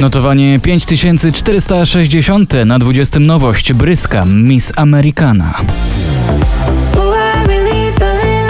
Notowanie 5460 na 20 nowość Bryska Miss Americana. Ooh, I really fell in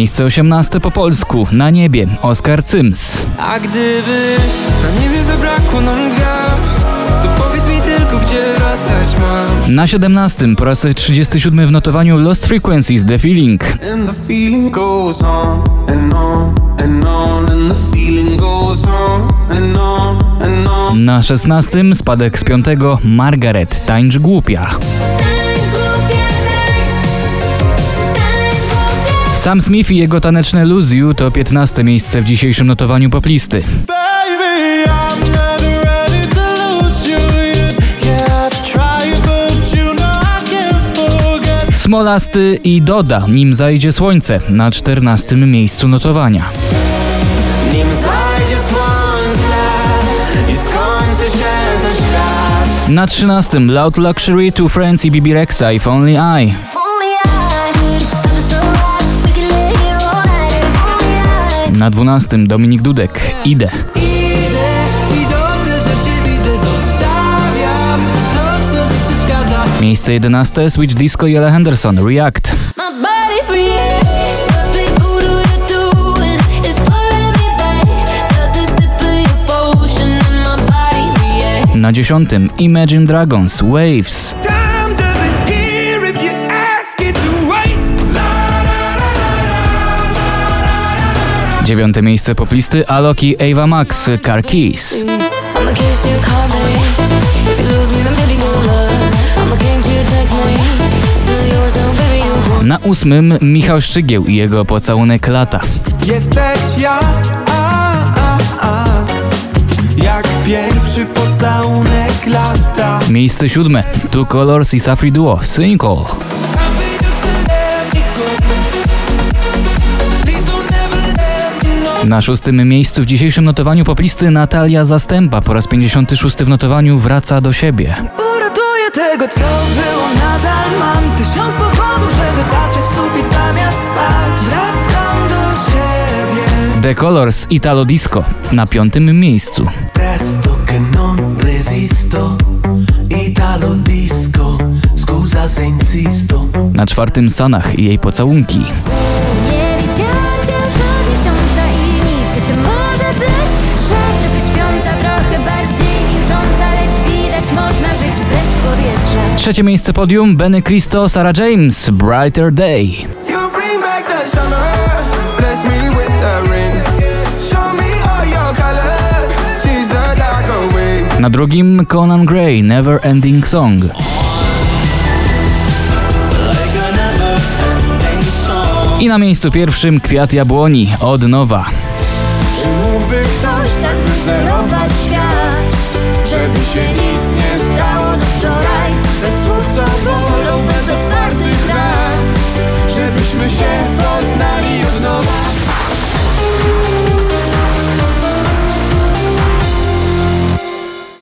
Miejsce 18 po polsku Na niebie Oskar Cyms. A gdyby na niebie zabrakło nam gwiazd To powiedz mi tylko, gdzie wracać mam Na 17 po raz 37 w notowaniu Lost Frequencies The Feeling. And the feeling goes on and on and on. And the feeling goes on and on and on. Na 16 spadek z 5 Margaret Tańcz głupia. Tańcz głupia, Sam Smith i jego taneczne Lose You to 15 miejsce w dzisiejszym notowaniu poplisty. To. Smolasty i Doda, nim zajdzie słońce, na 14 miejscu notowania. Nim zajdzie słońce i skończy się ten świat Na 13 Loud Luxury, Two Friends i Bibi Rexa. If only I Na 12 Dominik Dudek, Idę. Miejsce 11 Switch Disco i Ella Henderson, React. My body reacts. Must be Dziewiąte miejsce poplisty Alok i Ava Max, Car Keys. Na ósmym Michał Szczygieł i jego pocałunek lata. Jesteś ja, a, a, a. jak pierwszy pocałunek lata. Miejsce siódme Two Colors i Safri Duo, Single. Na szóstym miejscu w dzisiejszym notowaniu poplisty Natalia Zastępa po raz 56 w notowaniu wraca do siebie. Uratuję tego, co było nadal mam Tysiąc powodów, żeby patrzeć w sufit zamiast spać Wracam do siebie The Colors Italo Disco na piątym miejscu. Presto che non resisto, Italo disco, scusa se insisto. Na czwartym Sanach i jej pocałunki. Trzecie miejsce podium Benny Cristo, Sarah James, Brighter Day. Na drugim Conan Gray, Never Ending Song. I na miejscu pierwszym Kwiat Jabłoni, od nowa. Czy mógłby ktoś tak wyzerować świat, żeby się nic